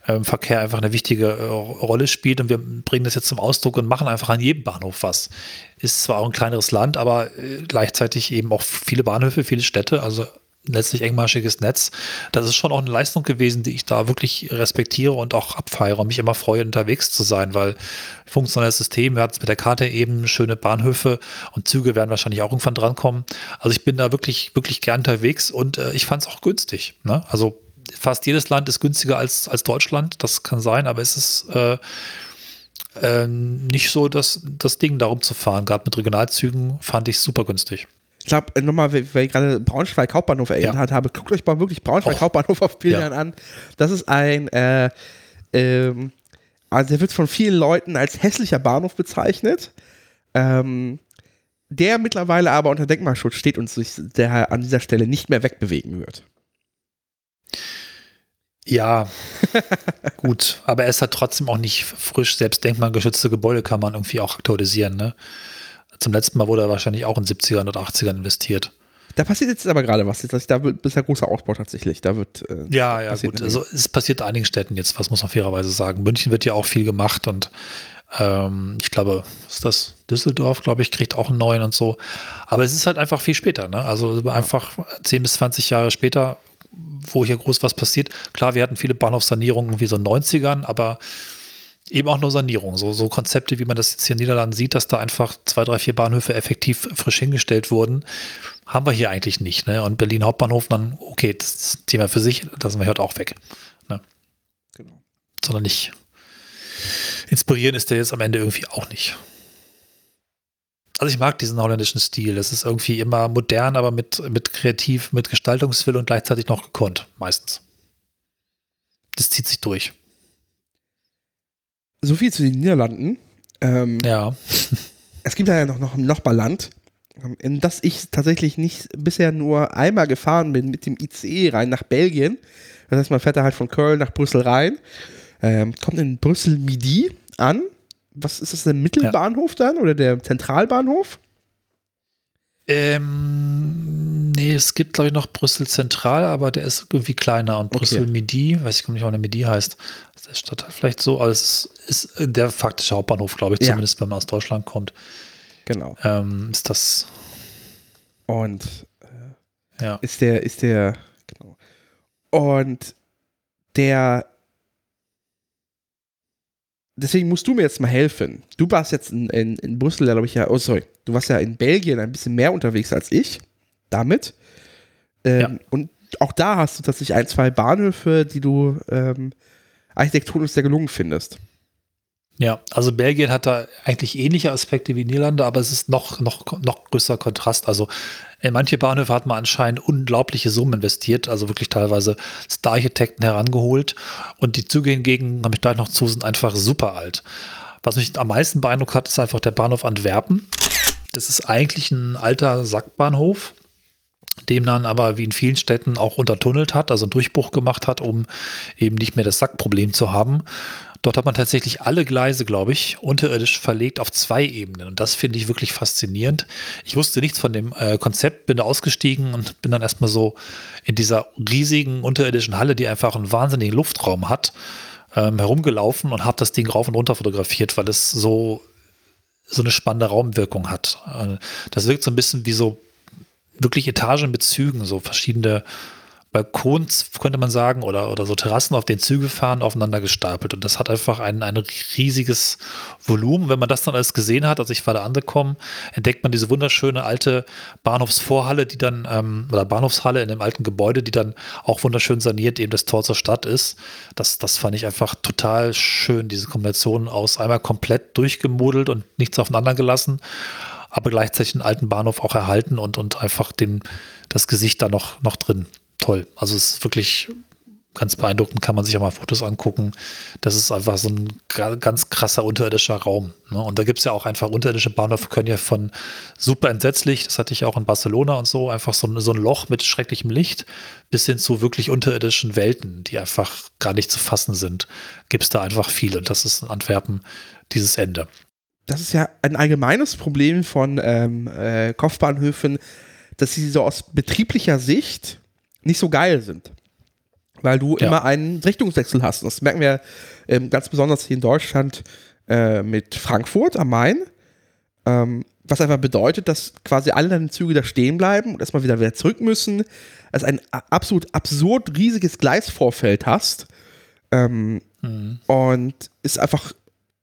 äh, Verkehr einfach eine wichtige äh, Rolle spielt und wir bringen das jetzt zum Ausdruck und machen einfach an jedem Bahnhof was. Ist zwar auch ein kleineres Land, aber äh, gleichzeitig eben auch viele Bahnhöfe, viele Städte, also letztlich engmaschiges Netz. Das ist schon auch eine Leistung gewesen, die ich da wirklich respektiere und auch abfeiere und mich immer freue, unterwegs zu sein, weil funktionales System, wir hatten es mit der Karte eben, schöne Bahnhöfe und Züge werden wahrscheinlich auch irgendwann drankommen. Also ich bin da wirklich, wirklich gern unterwegs und äh, ich fand es auch günstig. Ne? Also fast jedes Land ist günstiger als, als Deutschland, das kann sein, aber es ist äh, äh, nicht so das, das Ding, darum zu fahren. Gerade mit Regionalzügen fand ich super günstig. Ich glaube, äh, nochmal, weil ich gerade Braunschweig Hauptbahnhof erinnert ja. habe, guckt euch mal wirklich Braunschweig Och. Hauptbahnhof auf Bildern ja. an. Das ist ein, äh, ähm, also der wird von vielen Leuten als hässlicher Bahnhof bezeichnet. Ähm, der mittlerweile aber unter Denkmalschutz steht und sich der an dieser Stelle nicht mehr wegbewegen wird. Ja, gut, aber er ist halt trotzdem auch nicht frisch. Selbst denkmalgeschützte Gebäude kann man irgendwie auch aktualisieren, ne? Zum letzten Mal wurde er wahrscheinlich auch in 70ern oder 80ern investiert. Da passiert jetzt aber gerade was. Da wird, ist ein großer Ausbau tatsächlich. Da wird. Äh, ja, ja, gut. Also es passiert in einigen Städten jetzt, was muss man fairerweise sagen. München wird ja auch viel gemacht und ähm, ich glaube, ist das Düsseldorf, glaube ich, kriegt auch einen neuen und so. Aber es ist halt einfach viel später. Ne? Also einfach 10 bis 20 Jahre später, wo hier groß was passiert. Klar, wir hatten viele Bahnhofssanierungen wie so in den 90ern, aber eben auch nur Sanierung. So, so Konzepte, wie man das jetzt hier in Niederlanden sieht, dass da einfach zwei, drei, vier Bahnhöfe effektiv frisch hingestellt wurden, haben wir hier eigentlich nicht. Ne? Und Berlin Hauptbahnhof, dann, okay, das ist Thema für sich, da sind wir heute auch weg. Ne? Genau. Sondern nicht inspirieren ist der jetzt am Ende irgendwie auch nicht. Also ich mag diesen holländischen Stil. Es ist irgendwie immer modern, aber mit, mit kreativ, mit Gestaltungswill und gleichzeitig noch gekonnt, meistens. Das zieht sich durch. So viel zu den Niederlanden. Ähm, ja. Es gibt ja noch, noch ein Nachbarland, in das ich tatsächlich nicht bisher nur einmal gefahren bin mit dem ICE rein nach Belgien. Das heißt, man fährt da halt von Köln nach Brüssel rein, ähm, kommt in Brüssel Midi an. Was ist das, der Mittelbahnhof ja. dann oder der Zentralbahnhof? Ähm, nee, es gibt, glaube ich, noch Brüssel Zentral, aber der ist irgendwie kleiner. Und Brüssel okay. Midi, weiß ich gar nicht, ob der Midi heißt, ist der Stadtteil vielleicht so, aber es ist der faktische Hauptbahnhof, glaube ich, ja. zumindest wenn man aus Deutschland kommt. Genau. Ähm, ist das. Und äh, ja. ist der, ist der, genau. Und der deswegen musst du mir jetzt mal helfen. Du warst jetzt in, in, in Brüssel, glaube ich, ja, oh sorry, du warst ja in Belgien ein bisschen mehr unterwegs als ich damit. Ähm, ja. Und auch da hast du tatsächlich ein, zwei Bahnhöfe, die du ähm, architektonisch sehr gelungen findest. Ja, also Belgien hat da eigentlich ähnliche Aspekte wie Niederlande, aber es ist noch, noch, noch größer Kontrast. Also in manche Bahnhöfe hat man anscheinend unglaubliche Summen investiert, also wirklich teilweise Star-Architekten herangeholt. Und die Züge hingegen, habe ich gleich noch zu, sind einfach super alt. Was mich am meisten beeindruckt hat, ist einfach der Bahnhof Antwerpen. Das ist eigentlich ein alter Sackbahnhof, dem dann aber wie in vielen Städten auch untertunnelt hat, also einen Durchbruch gemacht hat, um eben nicht mehr das Sackproblem zu haben. Dort hat man tatsächlich alle Gleise, glaube ich, unterirdisch verlegt auf zwei Ebenen. Und das finde ich wirklich faszinierend. Ich wusste nichts von dem äh, Konzept, bin da ausgestiegen und bin dann erstmal so in dieser riesigen unterirdischen Halle, die einfach einen wahnsinnigen Luftraum hat, ähm, herumgelaufen und habe das Ding rauf und runter fotografiert, weil es so, so eine spannende Raumwirkung hat. Äh, das wirkt so ein bisschen wie so wirklich Etagenbezügen, so verschiedene Balkons, könnte man sagen, oder, oder so Terrassen, auf den Züge fahren, aufeinander gestapelt. Und das hat einfach ein, ein riesiges Volumen. Wenn man das dann alles gesehen hat, als ich war da angekommen, entdeckt man diese wunderschöne alte Bahnhofsvorhalle, die dann, ähm, oder Bahnhofshalle in dem alten Gebäude, die dann auch wunderschön saniert eben das Tor zur Stadt ist. Das, das fand ich einfach total schön, diese Kombination aus einmal komplett durchgemodelt und nichts aufeinander gelassen, aber gleichzeitig den alten Bahnhof auch erhalten und, und einfach den, das Gesicht da noch, noch drin toll. Also es ist wirklich ganz beeindruckend, kann man sich auch mal Fotos angucken. Das ist einfach so ein ganz krasser unterirdischer Raum. Ne? Und da gibt es ja auch einfach unterirdische Bahnhöfe, können ja von super entsetzlich, das hatte ich auch in Barcelona und so, einfach so, so ein Loch mit schrecklichem Licht, bis hin zu wirklich unterirdischen Welten, die einfach gar nicht zu fassen sind. Gibt es da einfach viele. Und das ist in Antwerpen dieses Ende. Das ist ja ein allgemeines Problem von ähm, äh, Kopfbahnhöfen, dass sie so aus betrieblicher Sicht nicht so geil sind. Weil du ja. immer einen Richtungswechsel hast. Das merken wir ähm, ganz besonders hier in Deutschland äh, mit Frankfurt am Main. Ähm, was einfach bedeutet, dass quasi alle deine Züge da stehen bleiben und erstmal wieder, wieder zurück müssen. Also ein absolut absurd riesiges Gleisvorfeld hast. Ähm, mhm. Und ist einfach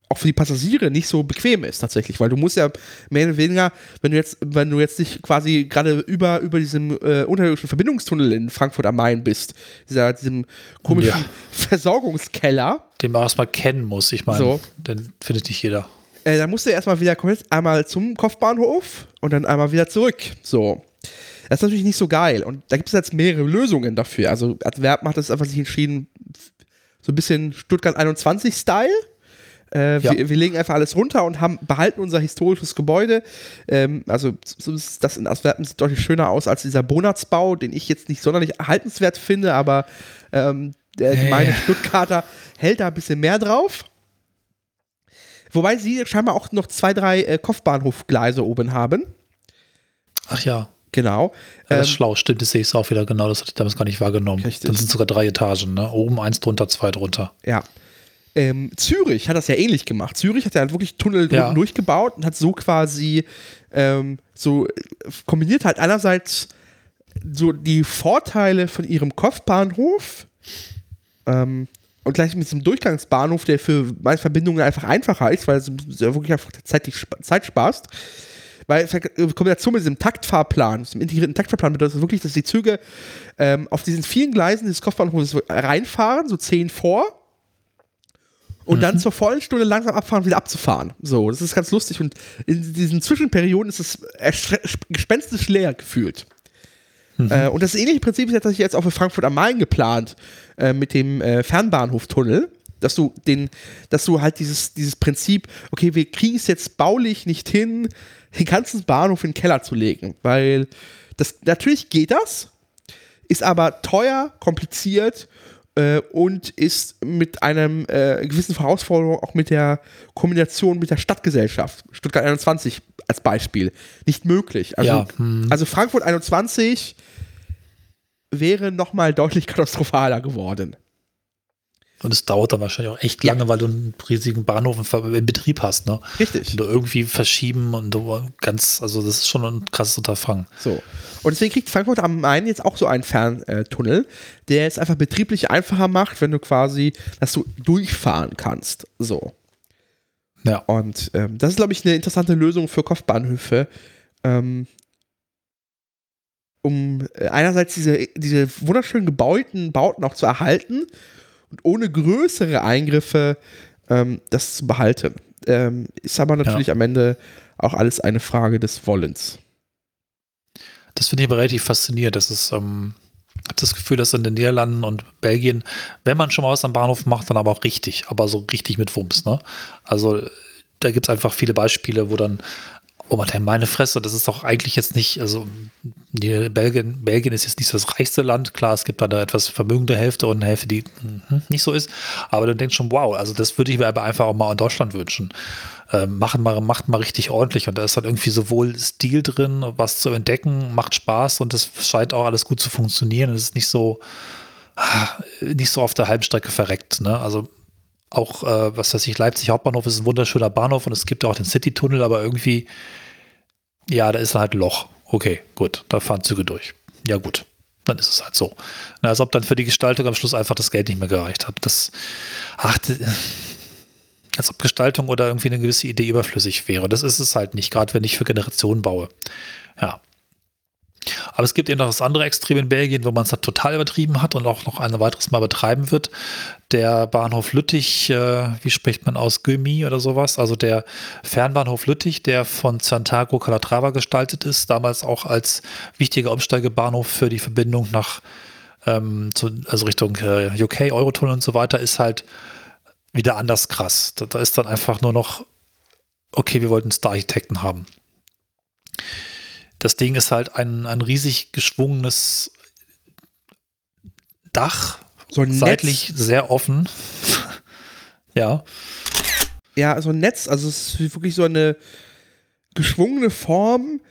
auch für die Passagiere nicht so bequem ist tatsächlich, weil du musst ja mehr oder weniger, wenn du jetzt, wenn du jetzt nicht quasi gerade über, über diesem äh, unterirdischen Verbindungstunnel in Frankfurt am Main bist, dieser, diesem komischen ja. Versorgungskeller. Den man erstmal kennen muss, ich meine, so. den findet nicht jeder. Äh, dann musst du erstmal wieder komplett einmal zum Kopfbahnhof und dann einmal wieder zurück. So. Das ist natürlich nicht so geil. Und da gibt es jetzt mehrere Lösungen dafür. Also Adverb hat das einfach sich entschieden, so ein bisschen Stuttgart 21-Style äh, ja. wir, wir, legen einfach alles runter und haben, behalten unser historisches Gebäude. Ähm, also das in Antwerpen sieht deutlich schöner aus als dieser Bonatzbau, den ich jetzt nicht sonderlich erhaltenswert finde, aber ähm, der hey. Stuttgarter hält da ein bisschen mehr drauf. Wobei sie scheinbar auch noch zwei, drei äh, Kopfbahnhofgleise oben haben. Ach ja. Genau. Ja, das ist ähm, schlau, stimmt, das sehe ich auch wieder genau, das hatte ich damals gar nicht wahrgenommen. Richtig. Dann sind sogar drei Etagen, ne? Oben eins drunter, zwei drunter. Ja. Ähm, Zürich hat das ja ähnlich gemacht. Zürich hat ja wirklich Tunnel ja. durchgebaut und hat so quasi ähm, so kombiniert halt einerseits so die Vorteile von ihrem Kopfbahnhof ähm, und gleich mit diesem Durchgangsbahnhof, der für meine Verbindungen einfach einfacher ist, weil es ja wirklich einfach Zeit, Zeit sparst. Weil in Kombination mit diesem Taktfahrplan, diesem integrierten Taktfahrplan bedeutet das wirklich, dass die Züge ähm, auf diesen vielen Gleisen des Kopfbahnhofs reinfahren, so zehn vor, und mhm. dann zur vollen Stunde langsam abfahren wieder abzufahren. So, das ist ganz lustig. Und in diesen Zwischenperioden ist es gespenstisch leer gefühlt. Mhm. Äh, und das ähnliche Prinzip ist tatsächlich jetzt auch für Frankfurt am Main geplant, äh, mit dem äh, Fernbahnhoftunnel. Dass du den, dass du halt dieses, dieses Prinzip, okay, wir kriegen es jetzt baulich nicht hin, den ganzen Bahnhof in den Keller zu legen. Weil das natürlich geht das, ist aber teuer, kompliziert äh, und ist mit einem äh, gewissen Herausforderung auch mit der Kombination mit der Stadtgesellschaft, Stuttgart 21 als Beispiel, nicht möglich. Also, ja. hm. also Frankfurt 21 wäre nochmal deutlich katastrophaler geworden. Und es dauert dann wahrscheinlich auch echt lange, ja. weil du einen riesigen Bahnhof in Betrieb hast, ne? Richtig. Und du irgendwie verschieben und du ganz, also das ist schon ein krasses Unterfangen. So. Und deswegen kriegt Frankfurt am Main jetzt auch so einen Ferntunnel, der es einfach betrieblich einfacher macht, wenn du quasi, dass du durchfahren kannst. So. Ja. Und ähm, das ist, glaube ich, eine interessante Lösung für Kopfbahnhöfe. Ähm, um äh, einerseits diese, diese wunderschönen gebauten Bauten auch zu erhalten und ohne größere Eingriffe ähm, das zu behalten. Ähm, ist aber natürlich ja. am Ende auch alles eine Frage des Wollens. Das finde ich aber relativ faszinierend. Das ist, ähm, das Gefühl, dass in den Niederlanden und Belgien, wenn man schon mal was am Bahnhof macht, dann aber auch richtig, aber so richtig mit Wumms. Ne? Also da gibt es einfach viele Beispiele, wo dann Oh man, meine Fresse, das ist doch eigentlich jetzt nicht, also Belgien, Belgien ist jetzt nicht so das reichste Land. Klar, es gibt da eine etwas vermögende Hälfte und eine Hälfte, die mh, nicht so ist. Aber du denkst schon, wow, also das würde ich mir aber einfach auch mal in Deutschland wünschen. Ähm, machen mal, macht mal richtig ordentlich. Und da ist dann irgendwie sowohl Stil drin, was zu entdecken, macht Spaß und es scheint auch alles gut zu funktionieren. Es ist nicht so, ah, nicht so auf der Halbstrecke verreckt. Ne? Also auch, äh, was weiß ich, Leipzig Hauptbahnhof ist ein wunderschöner Bahnhof und es gibt auch den City-Tunnel, aber irgendwie, ja, da ist halt Loch. Okay, gut, da fahren Züge durch. Ja, gut, dann ist es halt so. Na, als ob dann für die Gestaltung am Schluss einfach das Geld nicht mehr gereicht hat. Das, ach, als ob Gestaltung oder irgendwie eine gewisse Idee überflüssig wäre. Das ist es halt nicht, gerade wenn ich für Generationen baue. Ja. Aber es gibt eben noch das andere Extrem in Belgien, wo man es halt total übertrieben hat und auch noch ein weiteres Mal betreiben wird. Der Bahnhof Lüttich, äh, wie spricht man aus, Gömi oder sowas, also der Fernbahnhof Lüttich, der von Santiago Calatrava gestaltet ist, damals auch als wichtiger Umsteigebahnhof für die Verbindung nach, ähm, zu, also Richtung äh, UK, Eurotunnel und so weiter, ist halt wieder anders krass. Da, da ist dann einfach nur noch, okay, wir wollten Star-Architekten haben. Das Ding ist halt ein, ein riesig geschwungenes Dach, so ein seitlich Netz. sehr offen. ja. Ja, so ein Netz, also es ist wirklich so eine geschwungene Form,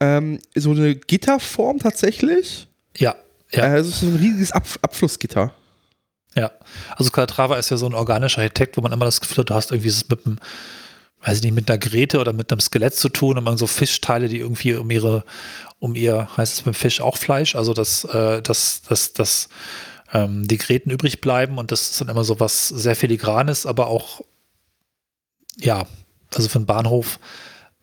ähm, so eine Gitterform tatsächlich. Ja, ja. Äh, es ist so ein riesiges Ab Abflussgitter. Ja, also Calatrava ist ja so ein organischer Architekt, wo man immer das Gefühl hat, du hast irgendwie es mit einem weiß ich nicht, mit einer Grete oder mit einem Skelett zu tun und man so Fischteile, die irgendwie um ihre, um ihr, heißt es beim Fisch auch Fleisch, also dass, äh, dass, dass, dass ähm, die Gräten übrig bleiben und das ist dann immer so was sehr filigranes, aber auch, ja, also für einen Bahnhof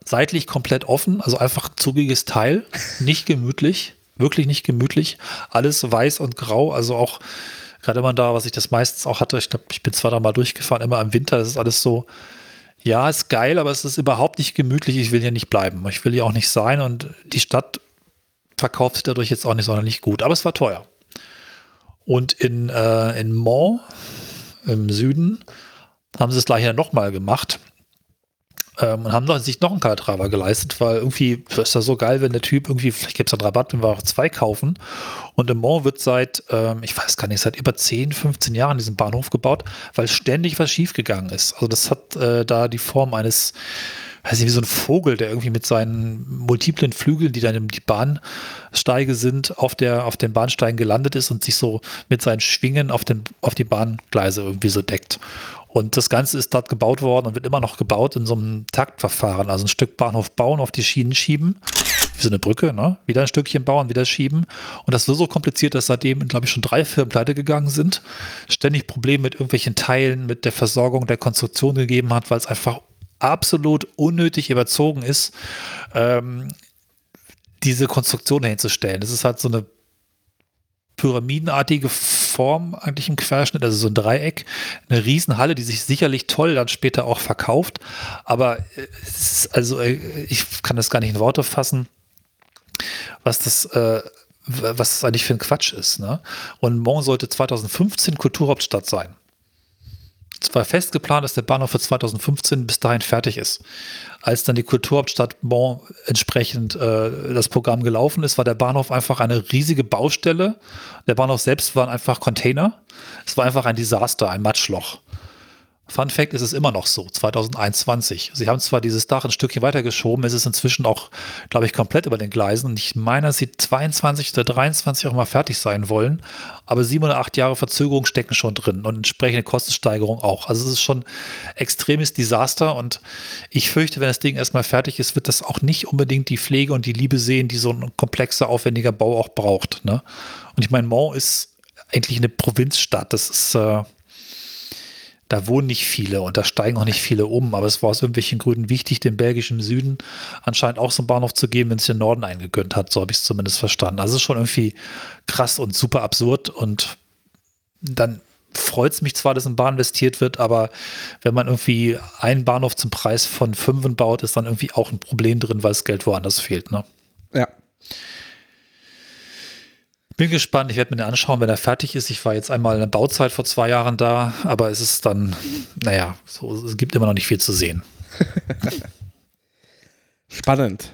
seitlich komplett offen, also einfach zugiges Teil, nicht gemütlich, wirklich nicht gemütlich, alles weiß und grau, also auch gerade immer da, was ich das meistens auch hatte, ich glaube, ich bin zwar da mal durchgefahren, immer im Winter, das ist alles so, ja, ist geil, aber es ist überhaupt nicht gemütlich. Ich will hier nicht bleiben. Ich will hier auch nicht sein und die Stadt verkauft sich dadurch jetzt auch nicht sonderlich gut. Aber es war teuer. Und in, äh, in Mont im Süden haben sie es gleich ja nochmal gemacht ähm, und haben sich noch einen Calatrava geleistet, weil irgendwie ist das so geil, wenn der Typ irgendwie, vielleicht gibt es einen Rabatt, wenn wir auch zwei kaufen. Und im Mont wird seit, ähm, ich weiß gar nicht, seit über 10, 15 Jahren diesen Bahnhof gebaut, weil ständig was schiefgegangen ist. Also das hat äh, da die Form eines, weiß nicht, wie so ein Vogel, der irgendwie mit seinen multiplen Flügeln, die dann in die Bahnsteige sind, auf, der, auf den Bahnsteigen gelandet ist und sich so mit seinen Schwingen auf, den, auf die Bahngleise irgendwie so deckt. Und das Ganze ist dort gebaut worden und wird immer noch gebaut in so einem Taktverfahren. Also ein Stück Bahnhof bauen, auf die Schienen schieben, wie so eine Brücke, ne? wieder ein Stückchen bauen, wieder schieben. Und das war so kompliziert, dass seitdem, glaube ich, schon drei Firmen pleite gegangen sind. Ständig Probleme mit irgendwelchen Teilen, mit der Versorgung der Konstruktion gegeben hat, weil es einfach absolut unnötig überzogen ist, ähm, diese Konstruktion hinzustellen. Das ist halt so eine pyramidenartige Form eigentlich im Querschnitt, also so ein Dreieck, eine Riesenhalle, die sich sicherlich toll dann später auch verkauft, aber äh, es ist also äh, ich kann das gar nicht in Worte fassen, was das äh, was das eigentlich für ein Quatsch ist. Ne? Und Mont sollte 2015 Kulturhauptstadt sein. Es war fest geplant, dass der Bahnhof für 2015 bis dahin fertig ist. Als dann die Kulturhauptstadt Bonn entsprechend äh, das Programm gelaufen ist, war der Bahnhof einfach eine riesige Baustelle. Der Bahnhof selbst waren einfach Container. Es war einfach ein Desaster, ein Matschloch. Fun Fact ist es immer noch so, 2021. Sie haben zwar dieses Dach ein Stückchen weitergeschoben, es ist inzwischen auch, glaube ich, komplett über den Gleisen. Und ich meine, dass sie 22 oder 23 auch mal fertig sein wollen. Aber sieben oder acht Jahre Verzögerung stecken schon drin und entsprechende Kostensteigerung auch. Also es ist schon extremes Desaster und ich fürchte, wenn das Ding erstmal fertig ist, wird das auch nicht unbedingt die Pflege und die Liebe sehen, die so ein komplexer, aufwendiger Bau auch braucht. Ne? Und ich meine, Mont ist eigentlich eine Provinzstadt. Das ist äh, da wohnen nicht viele und da steigen auch nicht viele um, aber es war aus irgendwelchen Gründen wichtig, dem belgischen Süden anscheinend auch so einen Bahnhof zu geben, wenn es den Norden eingegönnt hat, so habe ich es zumindest verstanden. Also es ist schon irgendwie krass und super absurd und dann freut es mich zwar, dass in Bahn investiert wird, aber wenn man irgendwie einen Bahnhof zum Preis von fünf baut, ist dann irgendwie auch ein Problem drin, weil das Geld woanders fehlt. Ne? Ja. Bin gespannt, ich werde mir den anschauen, wenn er fertig ist. Ich war jetzt einmal in der Bauzeit vor zwei Jahren da, aber es ist dann, naja, so, es gibt immer noch nicht viel zu sehen. Spannend.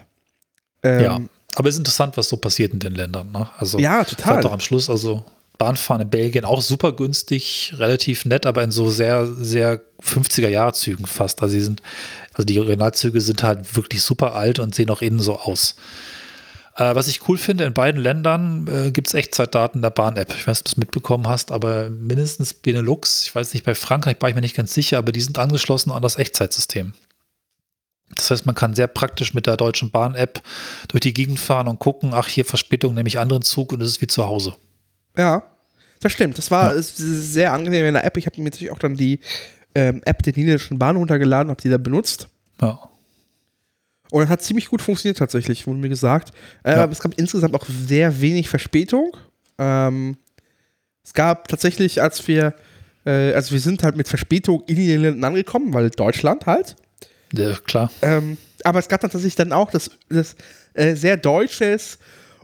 Ähm, ja, aber es ist interessant, was so passiert in den Ländern. Ne? Also, ja, total. Doch am Schluss, also Bahnfahren in Belgien auch super günstig, relativ nett, aber in so sehr, sehr 50er-Jahre-Zügen fast. Also, sie sind, also die Originalzüge sind halt wirklich super alt und sehen auch innen so aus. Äh, was ich cool finde, in beiden Ländern äh, gibt es Echtzeitdaten der Bahn-App. Ich weiß nicht, ob du das mitbekommen hast, aber mindestens Benelux, ich weiß nicht, bei Frankreich war ich mir nicht ganz sicher, aber die sind angeschlossen an das Echtzeitsystem. Das heißt, man kann sehr praktisch mit der Deutschen Bahn-App durch die Gegend fahren und gucken, ach, hier Verspätung, nehme ich anderen Zug und es ist wie zu Hause. Ja, das stimmt. Das war ja. sehr angenehm in der App. Ich habe mir natürlich auch dann die ähm, App der Niederländischen Bahn runtergeladen, habe die da benutzt. Ja. Und das hat ziemlich gut funktioniert tatsächlich, wurde mir gesagt. Äh, ja. Es gab insgesamt auch sehr wenig Verspätung. Ähm, es gab tatsächlich, als wir, äh, also wir sind halt mit Verspätung in den Ländern angekommen, weil Deutschland halt. Ja, klar. Ähm, aber es gab dann tatsächlich dann auch das, das äh, sehr deutsches,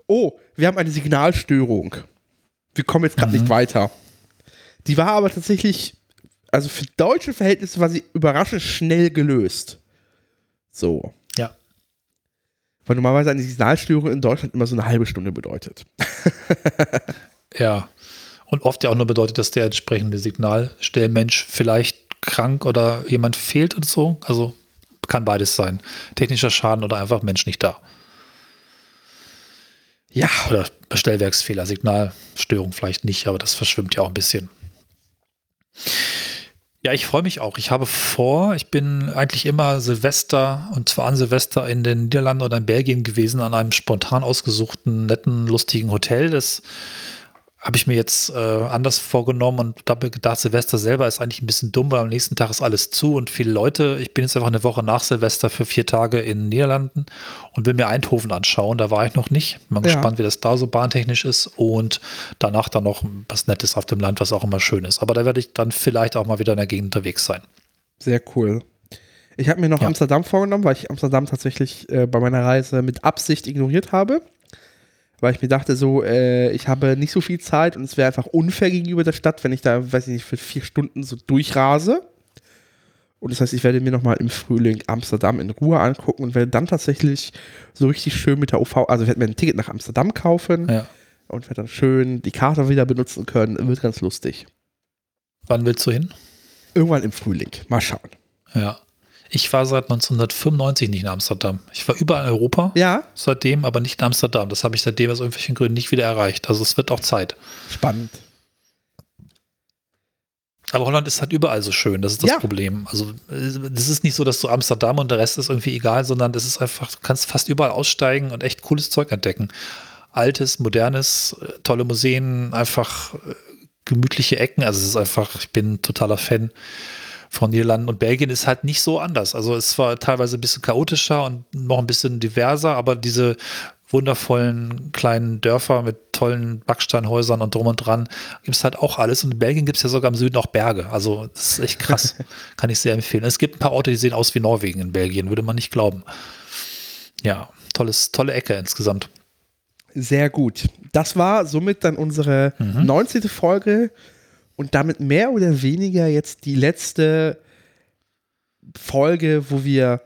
oh, wir haben eine Signalstörung. Wir kommen jetzt gerade mhm. nicht weiter. Die war aber tatsächlich, also für deutsche Verhältnisse war sie überraschend schnell gelöst. So. Weil normalerweise eine Signalstörung in Deutschland immer so eine halbe Stunde bedeutet. ja. Und oft ja auch nur bedeutet, dass der entsprechende Signalstellmensch vielleicht krank oder jemand fehlt und so. Also kann beides sein. Technischer Schaden oder einfach Mensch nicht da. Ja. Oder Stellwerksfehler, Signalstörung vielleicht nicht, aber das verschwimmt ja auch ein bisschen. Ja, ich freue mich auch. Ich habe vor, ich bin eigentlich immer Silvester und zwar an Silvester in den Niederlanden oder in Belgien gewesen, an einem spontan ausgesuchten, netten, lustigen Hotel. Das habe ich mir jetzt äh, anders vorgenommen und da habe gedacht, Silvester selber ist eigentlich ein bisschen dumm, weil am nächsten Tag ist alles zu und viele Leute. Ich bin jetzt einfach eine Woche nach Silvester für vier Tage in den Niederlanden und will mir Eindhoven anschauen. Da war ich noch nicht. Bin ja. gespannt, wie das da so bahntechnisch ist und danach dann noch was Nettes auf dem Land, was auch immer schön ist. Aber da werde ich dann vielleicht auch mal wieder in der Gegend unterwegs sein. Sehr cool. Ich habe mir noch ja. Amsterdam vorgenommen, weil ich Amsterdam tatsächlich äh, bei meiner Reise mit Absicht ignoriert habe weil ich mir dachte, so, äh, ich habe nicht so viel Zeit und es wäre einfach unfair gegenüber der Stadt, wenn ich da, weiß ich nicht, für vier Stunden so durchrase. Und das heißt, ich werde mir nochmal im Frühling Amsterdam in Ruhe angucken und werde dann tatsächlich so richtig schön mit der UV, also ich werde mir ein Ticket nach Amsterdam kaufen ja. und werde dann schön die Karte wieder benutzen können. Wird ganz lustig. Wann willst du hin? Irgendwann im Frühling. Mal schauen. Ja. Ich war seit 1995 nicht in Amsterdam. Ich war überall in Europa. Ja. Seitdem, aber nicht in Amsterdam. Das habe ich seitdem aus irgendwelchen Gründen nicht wieder erreicht. Also es wird auch Zeit. Spannend. Aber Holland ist halt überall so schön, das ist das ja. Problem. Also das ist nicht so, dass du Amsterdam und der Rest ist irgendwie egal, sondern das ist einfach, du kannst fast überall aussteigen und echt cooles Zeug entdecken. Altes, modernes, äh, tolle Museen, einfach äh, gemütliche Ecken. Also es ist einfach, ich bin totaler Fan von Niederlanden und Belgien ist halt nicht so anders. Also es war teilweise ein bisschen chaotischer und noch ein bisschen diverser, aber diese wundervollen kleinen Dörfer mit tollen Backsteinhäusern und drum und dran gibt es halt auch alles. Und in Belgien gibt es ja sogar im Süden auch Berge. Also das ist echt krass. Kann ich sehr empfehlen. Es gibt ein paar Orte, die sehen aus wie Norwegen in Belgien, würde man nicht glauben. Ja, tolles, tolle Ecke insgesamt. Sehr gut. Das war somit dann unsere mhm. 19. Folge und damit mehr oder weniger jetzt die letzte Folge, wo wir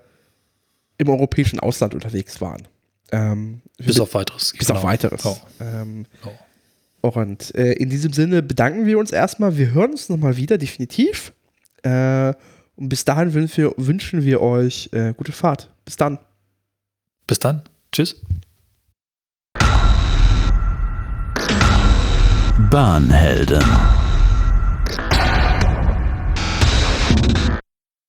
im europäischen Ausland unterwegs waren. Ähm, bis auf weiteres. Bis genau. auf weiteres. Oh. Ähm, oh. Und äh, in diesem Sinne bedanken wir uns erstmal. Wir hören uns nochmal wieder, definitiv. Äh, und bis dahin wünschen wir, wünschen wir euch äh, gute Fahrt. Bis dann. Bis dann. Tschüss. Bahnhelden.